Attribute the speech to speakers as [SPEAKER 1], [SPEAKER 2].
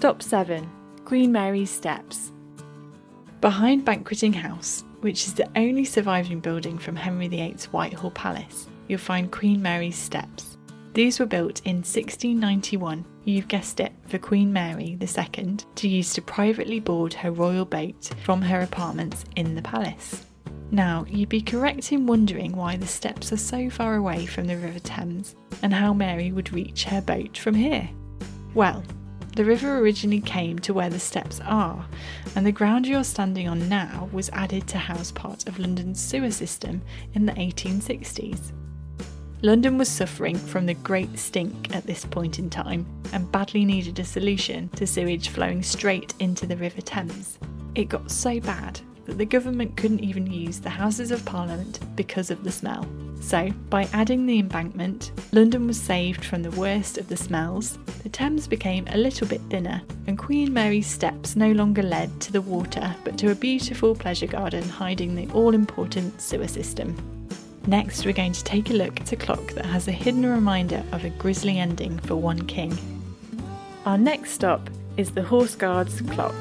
[SPEAKER 1] Stop 7 Queen Mary's Steps. Behind Banqueting House, which is the only surviving building from Henry VIII's Whitehall Palace, you'll find Queen Mary's Steps. These were built in 1691, you've guessed it, for Queen Mary II to use to privately board her royal boat from her apartments in the palace. Now, you'd be correct in wondering why the steps are so far away from the River Thames and how Mary would reach her boat from here. Well, the river originally came to where the steps are, and the ground you're standing on now was added to house part of London's sewer system in the 1860s. London was suffering from the Great Stink at this point in time and badly needed a solution to sewage flowing straight into the River Thames. It got so bad that the government couldn't even use the Houses of Parliament because of the smell. So, by adding the embankment, London was saved from the worst of the smells, the Thames became a little bit thinner, and Queen Mary's steps no longer led to the water but to a beautiful pleasure garden hiding the all important sewer system. Next, we're going to take a look at a clock that has a hidden reminder of a grisly ending for one king. Our next stop is the Horse Guards clock.